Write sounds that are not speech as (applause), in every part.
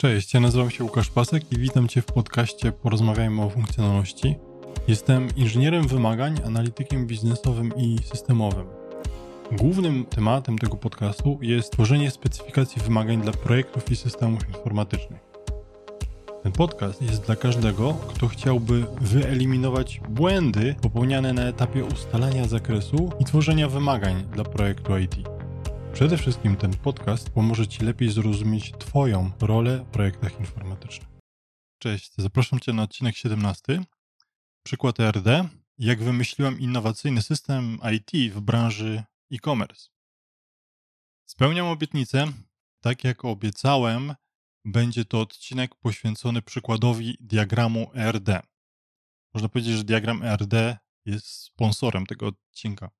Cześć, ja nazywam się Łukasz Pasek i witam Cię w podcaście Porozmawiajmy o funkcjonalności. Jestem inżynierem wymagań, analitykiem biznesowym i systemowym. Głównym tematem tego podcastu jest tworzenie specyfikacji wymagań dla projektów i systemów informatycznych. Ten podcast jest dla każdego, kto chciałby wyeliminować błędy popełniane na etapie ustalania zakresu i tworzenia wymagań dla projektu IT. Przede wszystkim ten podcast pomoże Ci lepiej zrozumieć Twoją rolę w projektach informatycznych. Cześć, zapraszam Cię na odcinek 17. Przykład ERD. Jak wymyśliłem innowacyjny system IT w branży e-commerce. Spełniam obietnicę. Tak jak obiecałem, będzie to odcinek poświęcony przykładowi diagramu ERD. Można powiedzieć, że diagram ERD jest sponsorem tego odcinka.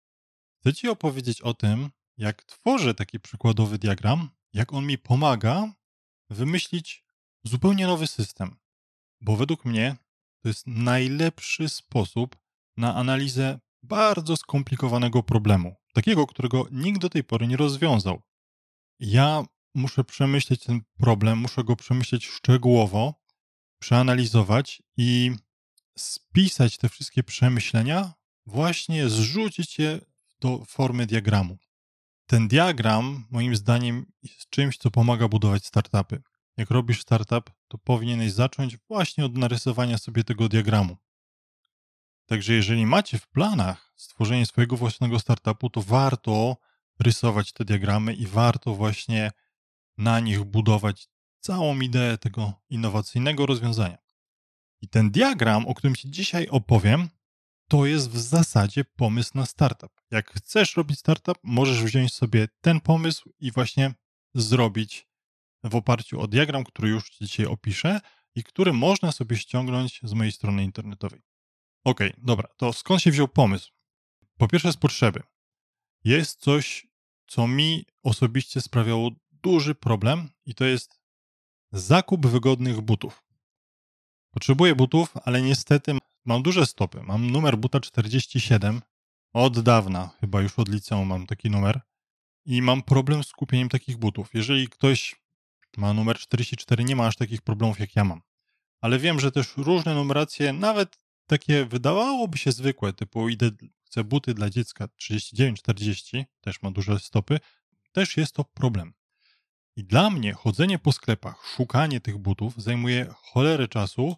Chcę Ci opowiedzieć o tym, jak tworzę taki przykładowy diagram, jak on mi pomaga wymyślić zupełnie nowy system. Bo według mnie to jest najlepszy sposób na analizę bardzo skomplikowanego problemu, takiego, którego nikt do tej pory nie rozwiązał. Ja muszę przemyśleć ten problem, muszę go przemyśleć szczegółowo, przeanalizować i spisać te wszystkie przemyślenia, właśnie zrzucić je do formy diagramu. Ten diagram, moim zdaniem, jest czymś, co pomaga budować startupy. Jak robisz startup, to powinieneś zacząć właśnie od narysowania sobie tego diagramu. Także jeżeli macie w planach stworzenie swojego własnego startupu, to warto rysować te diagramy i warto właśnie na nich budować całą ideę tego innowacyjnego rozwiązania. I ten diagram, o którym Ci dzisiaj opowiem, to jest w zasadzie pomysł na startup. Jak chcesz robić startup, możesz wziąć sobie ten pomysł i właśnie zrobić w oparciu o diagram, który już dzisiaj opiszę i który można sobie ściągnąć z mojej strony internetowej. Ok, dobra, to skąd się wziął pomysł? Po pierwsze z potrzeby. Jest coś, co mi osobiście sprawiało duży problem i to jest zakup wygodnych butów. Potrzebuję butów, ale niestety Mam duże stopy. Mam numer buta 47. Od dawna, chyba już od liceum mam taki numer. I mam problem z kupieniem takich butów. Jeżeli ktoś ma numer 44, nie ma aż takich problemów jak ja mam. Ale wiem, że też różne numeracje, nawet takie wydawałoby się zwykłe, typu idę, chcę buty dla dziecka 39-40, też ma duże stopy, też jest to problem. I dla mnie chodzenie po sklepach, szukanie tych butów zajmuje cholerę czasu,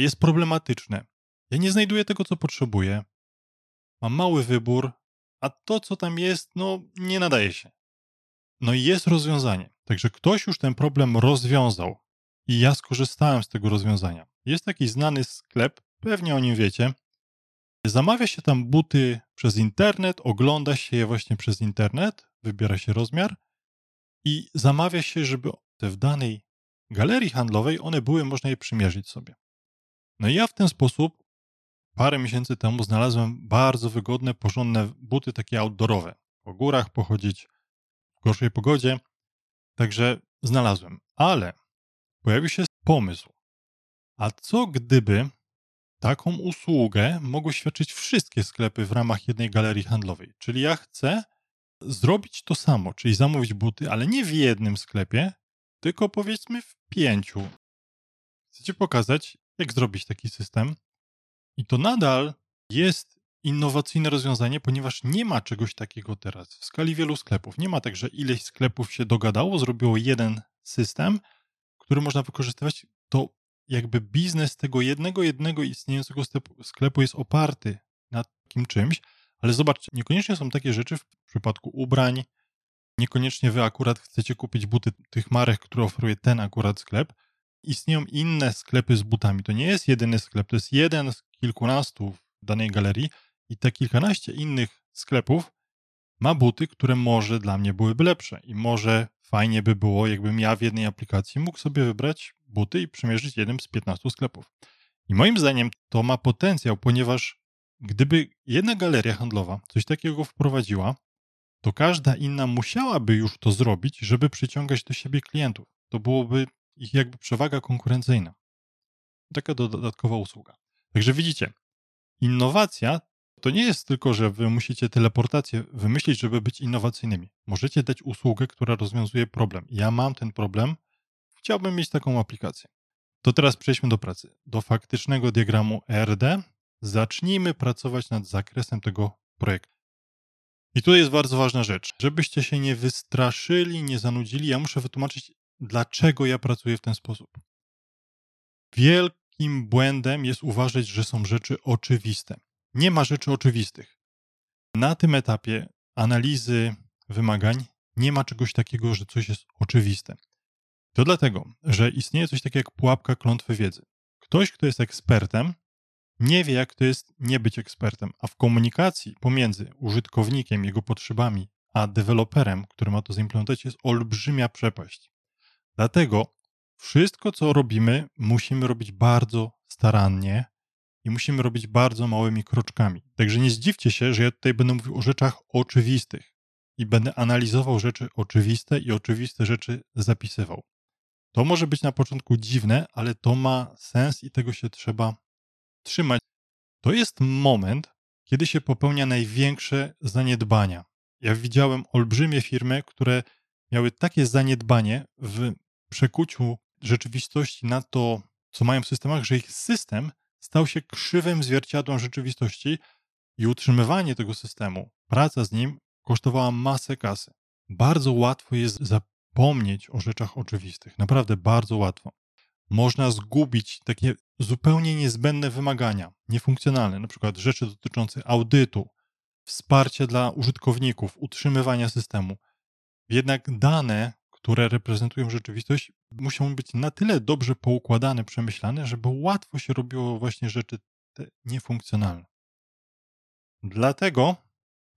jest problematyczne. Ja nie znajduję tego, co potrzebuję. Mam mały wybór, a to, co tam jest, no nie nadaje się. No i jest rozwiązanie. Także ktoś już ten problem rozwiązał i ja skorzystałem z tego rozwiązania. Jest taki znany sklep, pewnie o nim wiecie. Zamawia się tam buty przez internet, ogląda się je właśnie przez internet, wybiera się rozmiar i zamawia się, żeby w danej galerii handlowej one były, można je przymierzyć sobie. No i ja w ten sposób parę miesięcy temu znalazłem bardzo wygodne, porządne buty takie outdoorowe. Po górach pochodzić w gorszej pogodzie. Także znalazłem. Ale pojawił się pomysł. A co gdyby taką usługę mogły świadczyć wszystkie sklepy w ramach jednej galerii handlowej? Czyli ja chcę zrobić to samo, czyli zamówić buty, ale nie w jednym sklepie, tylko powiedzmy w pięciu. Chcecie pokazać, jak zrobić taki system? I to nadal jest innowacyjne rozwiązanie, ponieważ nie ma czegoś takiego teraz w skali wielu sklepów. Nie ma tak, że ileś sklepów się dogadało, zrobiło jeden system, który można wykorzystywać. To jakby biznes tego jednego, jednego istniejącego sklepu jest oparty na takim czymś, ale zobaczcie, niekoniecznie są takie rzeczy w przypadku ubrań, niekoniecznie wy akurat chcecie kupić buty tych marek, które oferuje ten akurat sklep. Istnieją inne sklepy z butami. To nie jest jedyny sklep, to jest jeden z kilkunastu w danej galerii i te kilkanaście innych sklepów ma buty, które może dla mnie byłyby lepsze i może fajnie by było, jakbym ja w jednej aplikacji mógł sobie wybrać buty i przymierzyć jeden z 15 sklepów. I moim zdaniem to ma potencjał, ponieważ gdyby jedna galeria handlowa coś takiego wprowadziła, to każda inna musiałaby już to zrobić, żeby przyciągać do siebie klientów. To byłoby ich jakby przewaga konkurencyjna. Taka dodatkowa usługa. Także widzicie, innowacja to nie jest tylko, że wy musicie teleportację wymyślić, żeby być innowacyjnymi. Możecie dać usługę, która rozwiązuje problem. Ja mam ten problem chciałbym mieć taką aplikację. To teraz przejdźmy do pracy. Do faktycznego diagramu ERD. Zacznijmy pracować nad zakresem tego projektu. I tu jest bardzo ważna rzecz. Żebyście się nie wystraszyli, nie zanudzili, ja muszę wytłumaczyć, dlaczego ja pracuję w ten sposób. Wielkim błędem jest uważać, że są rzeczy oczywiste. Nie ma rzeczy oczywistych. Na tym etapie analizy wymagań nie ma czegoś takiego, że coś jest oczywiste. To dlatego, że istnieje coś takiego jak pułapka klątwy wiedzy. Ktoś, kto jest ekspertem, nie wie, jak to jest nie być ekspertem, a w komunikacji pomiędzy użytkownikiem, jego potrzebami, a deweloperem, który ma to zaimplementować, jest olbrzymia przepaść. Dlatego wszystko, co robimy, musimy robić bardzo starannie i musimy robić bardzo małymi kroczkami. Także nie zdziwcie się, że ja tutaj będę mówił o rzeczach oczywistych i będę analizował rzeczy oczywiste i oczywiste rzeczy zapisywał. To może być na początku dziwne, ale to ma sens i tego się trzeba trzymać. To jest moment, kiedy się popełnia największe zaniedbania. Ja widziałem olbrzymie firmy, które miały takie zaniedbanie w przekuciu rzeczywistości na to, co mają w systemach, że ich system stał się krzywym zwierciadłem rzeczywistości i utrzymywanie tego systemu, praca z nim kosztowała masę kasy. Bardzo łatwo jest zapomnieć o rzeczach oczywistych. Naprawdę bardzo łatwo. Można zgubić takie zupełnie niezbędne wymagania, niefunkcjonalne, na przykład rzeczy dotyczące audytu, wsparcia dla użytkowników, utrzymywania systemu. Jednak dane, które reprezentują rzeczywistość, muszą być na tyle dobrze poukładane, przemyślane, żeby łatwo się robiło właśnie rzeczy te niefunkcjonalne. Dlatego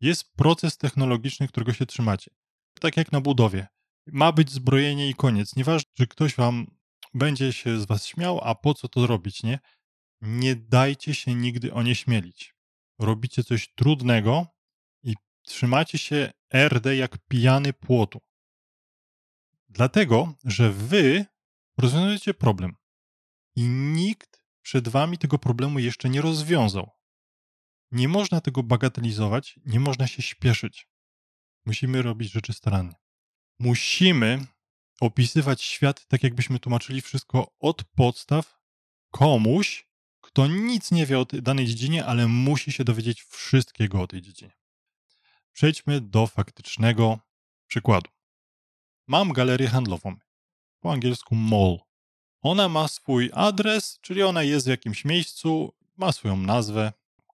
jest proces technologiczny, którego się trzymacie. Tak jak na budowie. Ma być zbrojenie i koniec. Nieważne, czy ktoś wam będzie się z was śmiał, a po co to robić, nie? Nie dajcie się nigdy onieśmielić. Robicie coś trudnego i trzymacie się RD jak pijany płotu. Dlatego, że wy rozwiązujecie problem i nikt przed wami tego problemu jeszcze nie rozwiązał. Nie można tego bagatelizować, nie można się śpieszyć. Musimy robić rzeczy starannie. Musimy opisywać świat tak, jakbyśmy tłumaczyli wszystko od podstaw komuś, kto nic nie wie o danej dziedzinie, ale musi się dowiedzieć wszystkiego o tej dziedzinie. Przejdźmy do faktycznego przykładu. Mam galerię handlową, po angielsku mall. Ona ma swój adres, czyli ona jest w jakimś miejscu, ma swoją nazwę,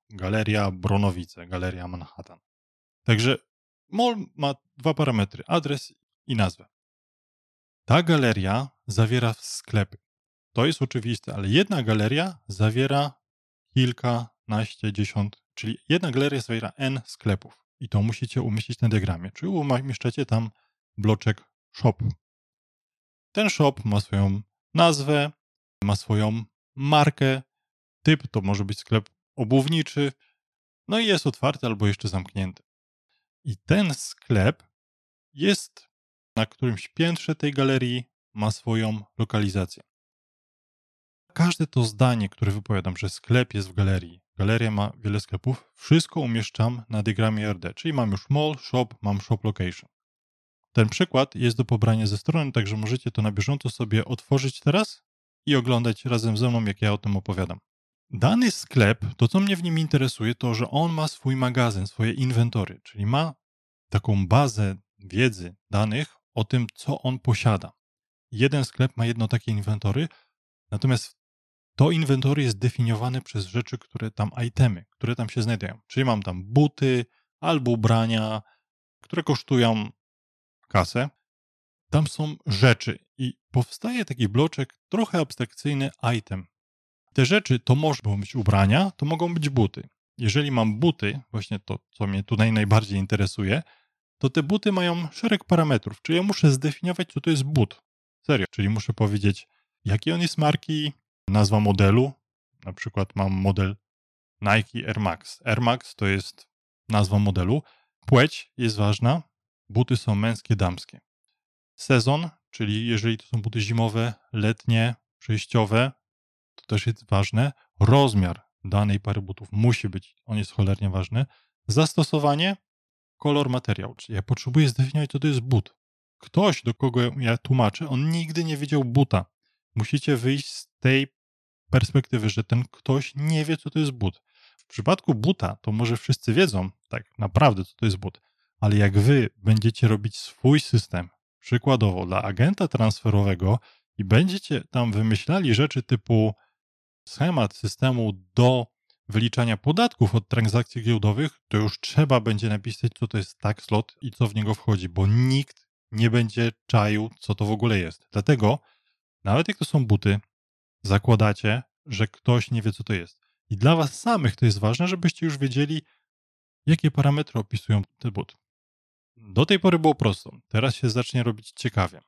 Galeria Bronowice, Galeria Manhattan. Także mall ma dwa parametry, adres i nazwę. Ta galeria zawiera sklepy. To jest oczywiste, ale jedna galeria zawiera kilkanaście, dziesiąt, czyli jedna galeria zawiera n sklepów. I to musicie umieścić na diagramie, czyli umieszczacie tam bloczek shop. Ten shop ma swoją nazwę, ma swoją markę, typ to może być sklep obuwniczy, no i jest otwarty albo jeszcze zamknięty. I ten sklep jest na którymś piętrze tej galerii, ma swoją lokalizację. Każde to zdanie, które wypowiadam, że sklep jest w galerii, galeria ma wiele sklepów, wszystko umieszczam na diagramie RD, czyli mam już mall, shop, mam shop location. Ten przykład jest do pobrania ze strony, także możecie to na bieżąco sobie otworzyć teraz i oglądać razem ze mną, jak ja o tym opowiadam. Dany sklep, to co mnie w nim interesuje, to że on ma swój magazyn, swoje inwentory, czyli ma taką bazę wiedzy, danych o tym, co on posiada. Jeden sklep ma jedno takie inwentory, natomiast to inwentory jest definiowane przez rzeczy, które tam, itemy, które tam się znajdują. Czyli mam tam buty albo ubrania, które kosztują kasę. Tam są rzeczy i powstaje taki bloczek trochę abstrakcyjny item. Te rzeczy to mogą być ubrania, to mogą być buty. Jeżeli mam buty, właśnie to, co mnie tutaj najbardziej interesuje, to te buty mają szereg parametrów, czyli ja muszę zdefiniować, co to jest but. Serio, czyli muszę powiedzieć, jaki on jest marki, nazwa modelu. Na przykład mam model Nike Air Max. Air Max to jest nazwa modelu. Płeć jest ważna. Buty są męskie, damskie. Sezon, czyli jeżeli to są buty zimowe, letnie, przejściowe, to też jest ważne. Rozmiar danej pary butów musi być, on jest cholernie ważny. Zastosowanie, kolor, materiał. Czyli ja potrzebuję zdefiniować, co to jest but. ktoś, do kogo ja tłumaczę, on nigdy nie widział buta. Musicie wyjść z tej perspektywy, że ten ktoś nie wie, co to jest but. W przypadku buta, to może wszyscy wiedzą tak naprawdę, co to jest but, ale jak wy będziecie robić swój system, przykładowo dla agenta transferowego i będziecie tam wymyślali rzeczy typu schemat systemu do wyliczania podatków od transakcji giełdowych, to już trzeba będzie napisać, co to jest tax lot i co w niego wchodzi, bo nikt nie będzie czaił, co to w ogóle jest. Dlatego, nawet jak to są buty, zakładacie, że ktoś nie wie, co to jest. I dla was samych to jest ważne, żebyście już wiedzieli, jakie parametry opisują ten but. Do tej pory było prosto, teraz się zacznie robić ciekawie.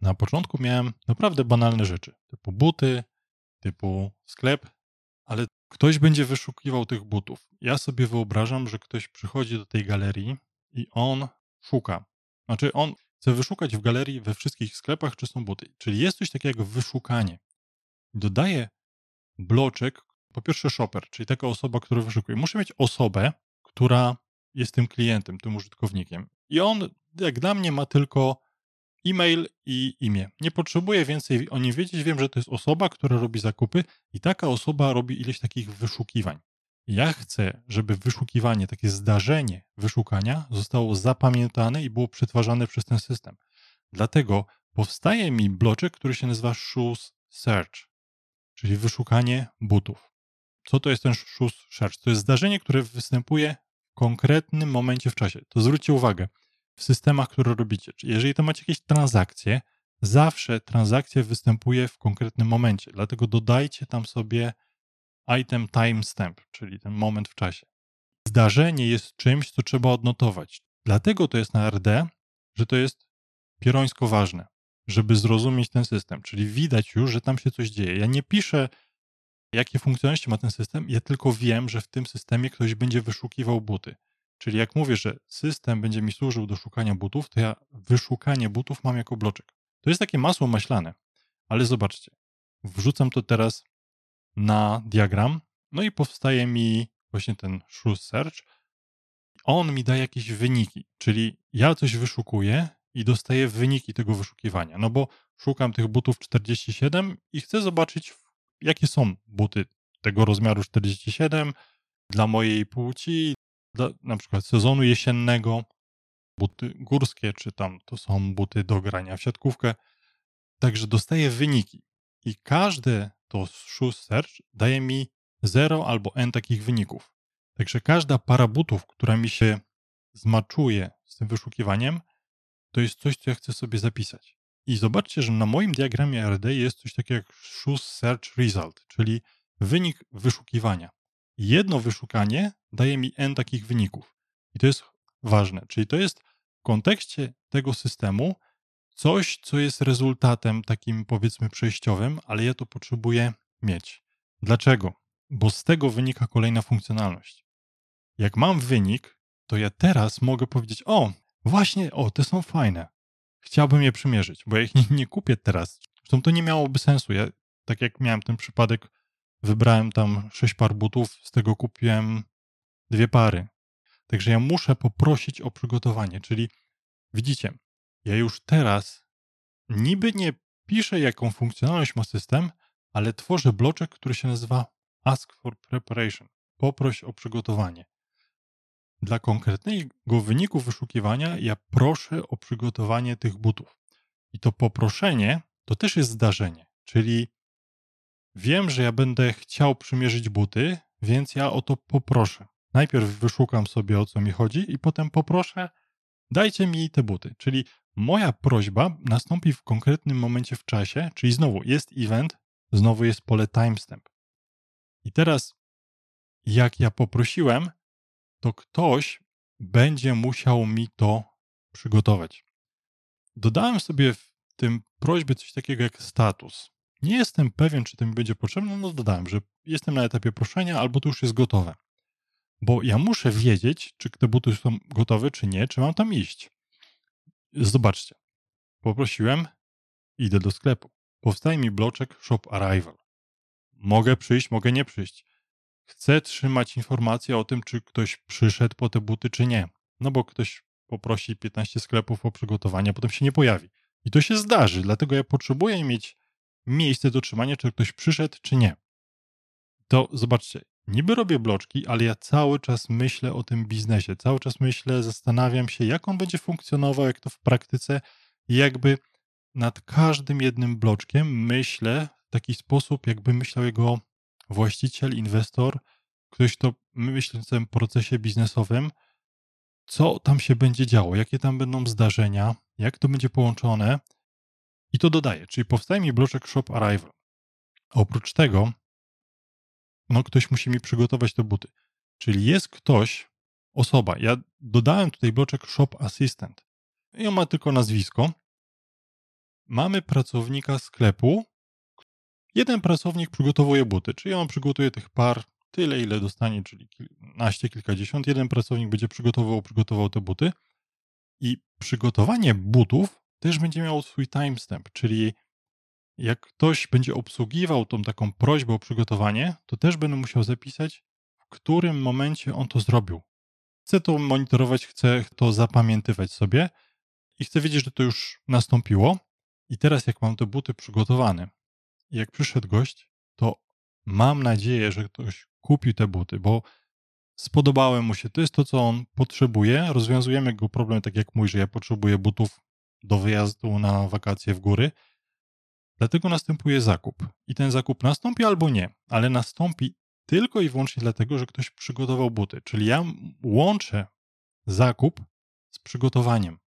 Na początku miałem naprawdę banalne rzeczy, typu buty, typu sklep, ale ktoś będzie wyszukiwał tych butów. Ja sobie wyobrażam, że ktoś przychodzi do tej galerii i on szuka. Znaczy, on chce wyszukać w galerii we wszystkich sklepach, czy są buty. Czyli jest coś takiego jak wyszukanie. Dodaję bloczek, po pierwsze shopper, czyli taka osoba, która wyszukuje. Muszę mieć osobę, która jest tym klientem, tym użytkownikiem. I on, jak dla mnie, ma tylko e-mail i imię. Nie potrzebuję więcej o nim wiedzieć. Wiem, że to jest osoba, która robi zakupy i taka osoba robi ileś takich wyszukiwań. Ja chcę, żeby wyszukiwanie, takie zdarzenie wyszukania zostało zapamiętane i było przetwarzane przez ten system. Dlatego powstaje mi bloczek, który się nazywa Shoes Search, czyli wyszukanie butów. Co to jest ten Shoes Search? To jest zdarzenie, które występuje konkretnym momencie w czasie. To zwróćcie uwagę, w systemach, które robicie. Czyli jeżeli to macie jakieś transakcje, zawsze transakcja występuje w konkretnym momencie. Dlatego dodajcie tam sobie item timestamp, czyli ten moment w czasie. Zdarzenie jest czymś, co trzeba odnotować. Dlatego to jest na RD, że to jest pierońsko ważne, żeby zrozumieć ten system. Czyli widać już, że tam się coś dzieje. Ja nie piszę, jakie funkcjonalności ma ten system, ja tylko wiem, że w tym systemie ktoś będzie wyszukiwał buty. Czyli jak mówię, że system będzie mi służył do szukania butów, to ja wyszukanie butów mam jako bloczek. To jest takie masło maślane, ale zobaczcie, wrzucam to teraz na diagram, no i powstaje mi właśnie ten shoes search. On mi daje jakieś wyniki, czyli ja coś wyszukuję i dostaję wyniki tego wyszukiwania, no bo szukam tych butów 47 i chcę zobaczyć, jakie są buty tego rozmiaru 47 dla mojej płci, dla na przykład sezonu jesiennego, buty górskie, czy tam to są buty do grania w siatkówkę. Także dostaję wyniki i każde to shoes search daje mi 0 albo n takich wyników. Także każda para butów, która mi się zmaczuje z tym wyszukiwaniem, to jest coś, co ja chcę sobie zapisać. I zobaczcie, że na moim diagramie RD jest coś takiego jak shoes search result, czyli wynik wyszukiwania jedno wyszukanie daje mi n takich wyników. I to jest ważne. Czyli to jest w kontekście tego systemu coś, co jest rezultatem takim powiedzmy przejściowym, ale ja to potrzebuję mieć. Dlaczego? Bo z tego wynika kolejna funkcjonalność. Jak mam wynik, to ja teraz mogę powiedzieć: O, właśnie, o, te są fajne. Chciałbym je przymierzyć, bo ja ich (laughs) nie, nie kupię teraz. Zresztą to nie miałoby sensu. Ja, tak jak miałem ten przypadek Wybrałem tam sześć par butów, z tego kupiłem dwie pary. Także ja muszę poprosić o przygotowanie. Czyli widzicie, ja już teraz niby nie piszę, jaką funkcjonalność ma system, ale tworzę bloczek, który się nazywa Ask for Preparation. Poproś o przygotowanie. Dla konkretnego wyniku wyszukiwania ja proszę o przygotowanie tych butów. I to poproszenie to też jest zdarzenie, czyli Wiem, że ja będę chciał przymierzyć buty, więc ja o to poproszę. Najpierw wyszukam sobie o co mi chodzi i potem poproszę, dajcie mi te buty. Czyli moja prośba nastąpi w konkretnym momencie w czasie, czyli znowu jest event, znowu jest pole timestamp. I teraz, jak ja poprosiłem, to ktoś będzie musiał mi to przygotować. Dodałem sobie w tym prośbie coś takiego jak status. Nie jestem pewien, czy to mi będzie potrzebne, no dodałem, że jestem na etapie proszenia, albo to już jest gotowe. Bo ja muszę wiedzieć, czy te buty są gotowe, czy nie, czy mam tam iść. Zobaczcie. Poprosiłem, idę do sklepu. Powstaje mi bloczek Shop Arrival. Mogę przyjść, mogę nie przyjść. Chcę trzymać informację o tym, czy ktoś przyszedł po te buty, czy nie. No bo ktoś poprosi 15 sklepów o przygotowanie, a potem się nie pojawi. I to się zdarzy, dlatego ja potrzebuję mieć miejsce do trzymania, czy ktoś przyszedł, czy nie. To zobaczcie, niby robię bloczki, ale ja cały czas myślę o tym biznesie, cały czas myślę, zastanawiam się, jak on będzie funkcjonował, jak to w praktyce i jakby nad każdym jednym bloczkiem myślę w taki sposób, jakby myślał jego właściciel, inwestor, ktoś, kto myśli o tym procesie biznesowym, co tam się będzie działo, jakie tam będą zdarzenia, jak to będzie połączone i to dodaję, czyli powstaje mi bloczek Shop Arrival. Oprócz tego, no ktoś musi mi przygotować te buty. Czyli jest ktoś, osoba, ja dodałem tutaj bloczek Shop Assistant i on ma tylko nazwisko. Mamy pracownika sklepu. Jeden pracownik przygotowuje buty, czyli on przygotuje tych par tyle, ile dostanie, czyli kilkanaście, kilkadziesiąt. Jeden pracownik będzie przygotowywał, przygotował te buty i przygotowanie butów też będzie miało swój timestamp, czyli jak ktoś będzie obsługiwał tą taką prośbę o przygotowanie, to też będę musiał zapisać, w którym momencie on to zrobił. Chcę to monitorować, chcę to zapamiętywać sobie i chcę wiedzieć, że to już nastąpiło. I teraz, jak mam te buty przygotowane, jak przyszedł gość, to mam nadzieję, że ktoś kupił te buty, bo spodobały mu się. To jest to, co on potrzebuje. Rozwiązujemy jego problem, tak jak mój, że ja potrzebuję butów do wyjazdu na wakacje w góry. Dlatego następuje zakup. I ten zakup nastąpi albo nie, ale nastąpi tylko i wyłącznie dlatego, że ktoś przygotował buty. Czyli ja łączę zakup z przygotowaniem.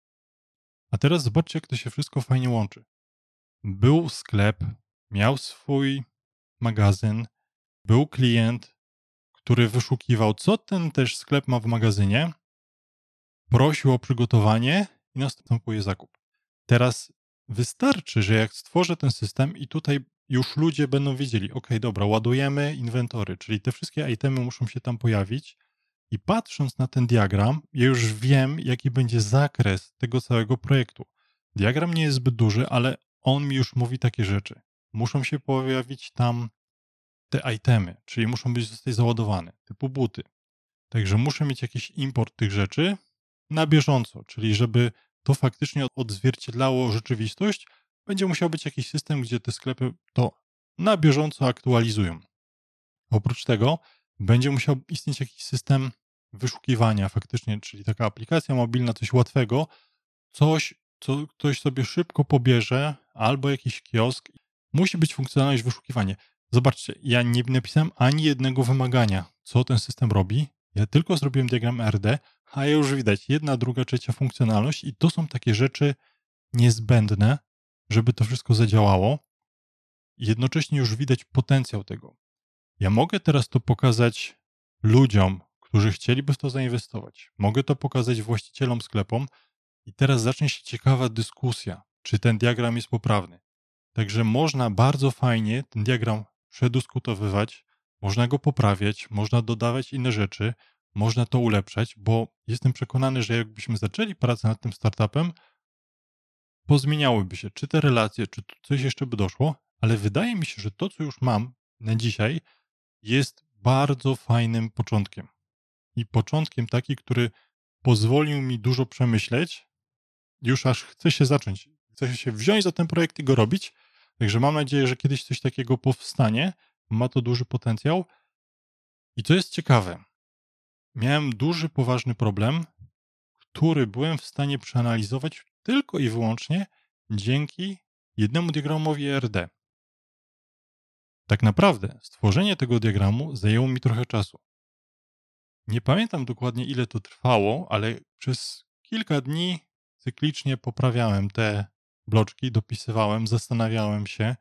A teraz zobaczcie, jak to się wszystko fajnie łączy. Był sklep, miał swój magazyn, był klient, który wyszukiwał, co ten też sklep ma w magazynie, prosił o przygotowanie i następuje zakup. Teraz wystarczy, że jak stworzę ten system i tutaj już ludzie będą wiedzieli, ok, dobra, ładujemy inwentory, czyli te wszystkie itemy muszą się tam pojawić i patrząc na ten diagram, ja już wiem, jaki będzie zakres tego całego projektu. Diagram nie jest zbyt duży, ale on mi już mówi takie rzeczy. Muszą się pojawić tam te itemy, czyli muszą być zostać załadowane, typu buty. Także muszę mieć jakiś import tych rzeczy na bieżąco, czyli żeby to faktycznie odzwierciedlało rzeczywistość, będzie musiał być jakiś system, gdzie te sklepy to na bieżąco aktualizują. Oprócz tego będzie musiał istnieć jakiś system wyszukiwania faktycznie, czyli taka aplikacja mobilna, coś łatwego, coś, co ktoś sobie szybko pobierze, albo jakiś kiosk. Musi być funkcjonalność wyszukiwania. Zobaczcie, ja nie napisałem ani jednego wymagania, co ten system robi. Ja tylko zrobiłem diagram RD, a już widać jedna, druga, trzecia funkcjonalność i to są takie rzeczy niezbędne, żeby to wszystko zadziałało. Jednocześnie już widać potencjał tego. Ja mogę teraz to pokazać ludziom, którzy chcieliby w to zainwestować. Mogę to pokazać właścicielom sklepom i teraz zacznie się ciekawa dyskusja, czy ten diagram jest poprawny. Także można bardzo fajnie ten diagram przedyskutowywać, można go poprawiać, można dodawać inne rzeczy, można to ulepszać, bo jestem przekonany, że jakbyśmy zaczęli pracę nad tym startupem, pozmieniałyby się czy te relacje, czy coś jeszcze by doszło, ale wydaje mi się, że to, co już mam na dzisiaj, jest bardzo fajnym początkiem. I początkiem taki, który pozwolił mi dużo przemyśleć, już aż chcę się zacząć. Chcę się wziąć za ten projekt i go robić. Także mam nadzieję, że kiedyś coś takiego powstanie. Ma to duży potencjał. I co jest ciekawe, miałem duży, poważny problem, który byłem w stanie przeanalizować tylko i wyłącznie dzięki jednemu diagramowi RD. Tak naprawdę stworzenie tego diagramu zajęło mi trochę czasu. Nie pamiętam dokładnie ile to trwało, ale przez kilka dni cyklicznie poprawiałem te bloczki, dopisywałem, zastanawiałem się.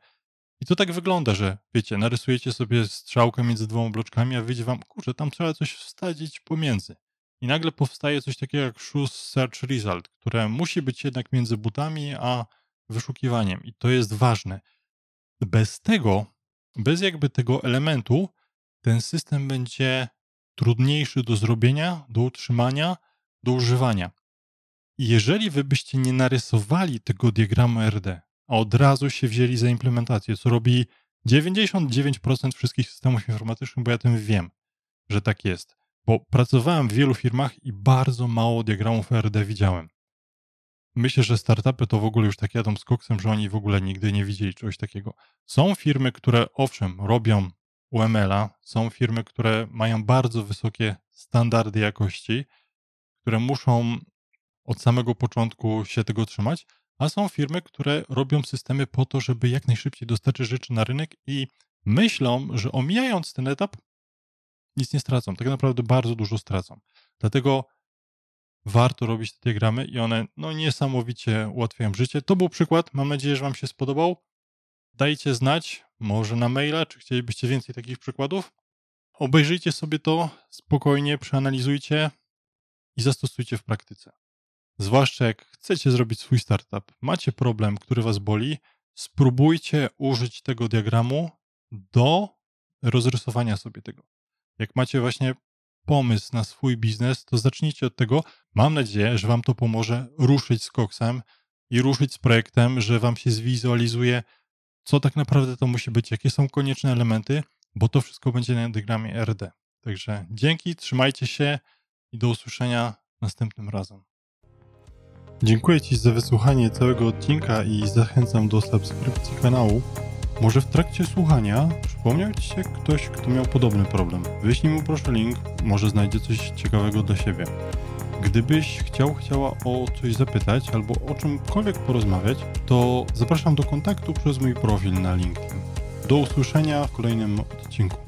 I to tak wygląda, że wiecie, narysujecie sobie strzałkę między dwoma bloczkami, a wyjdzie wam, kurczę, tam trzeba coś wstawić pomiędzy. I nagle powstaje coś takiego jak Shoes Search Result, które musi być jednak między butami a wyszukiwaniem. I to jest ważne. Bez tego, bez jakby tego elementu, ten system będzie trudniejszy do zrobienia, do utrzymania, do używania. Jeżeli wy byście nie narysowali tego diagramu RD, a od razu się wzięli za implementację, co robi 99% wszystkich systemów informatycznych, bo ja tym wiem, że tak jest. bo pracowałem w wielu firmach i bardzo mało diagramów RD widziałem. Myślę, że startupy to w ogóle już tak jadą z koksem, że oni w ogóle nigdy nie widzieli czegoś takiego. Są firmy, które owszem, robią UML-a, są firmy, które mają bardzo wysokie standardy jakości, które muszą od samego początku się tego trzymać, a są firmy, które robią systemy po to, żeby jak najszybciej dostarczyć rzeczy na rynek i myślą, że omijając ten etap, nic nie stracą. Tak naprawdę bardzo dużo stracą. Dlatego warto robić te diagramy i one no, niesamowicie ułatwiają życie. To był przykład. Mam nadzieję, że Wam się spodobał. Dajcie znać, może na maila, czy chcielibyście więcej takich przykładów. Obejrzyjcie sobie to spokojnie, przeanalizujcie i zastosujcie w praktyce. Zwłaszcza jak chcecie zrobić swój startup, macie problem, który Was boli, spróbujcie użyć tego diagramu do rozrysowania sobie tego. Jak macie właśnie pomysł na swój biznes, to zacznijcie od tego. Mam nadzieję, że Wam to pomoże ruszyć z koksem i ruszyć z projektem, że Wam się zwizualizuje, co tak naprawdę to musi być, jakie są konieczne elementy, bo to wszystko będzie na diagramie RD. Także dzięki, trzymajcie się i do usłyszenia następnym razem. Dziękuję Ci za wysłuchanie całego odcinka i zachęcam do subskrypcji kanału. Może w trakcie słuchania przypomniał Ci się ktoś, kto miał podobny problem. Wyślij mu proszę link, może znajdzie coś ciekawego dla siebie. Gdybyś chciał, chciała o coś zapytać albo o czymkolwiek porozmawiać, to zapraszam do kontaktu przez mój profil na LinkedIn. Do usłyszenia w kolejnym odcinku.